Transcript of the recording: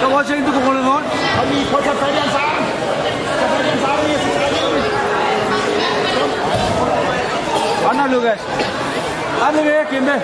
Der var ikke, du kunne rulle rundt. Kom lige, prøv at tage fat i hans arm. Tag fat i hans arm, jeg Kom. Kom nu, Lukas. Kom nu, Kæmpe.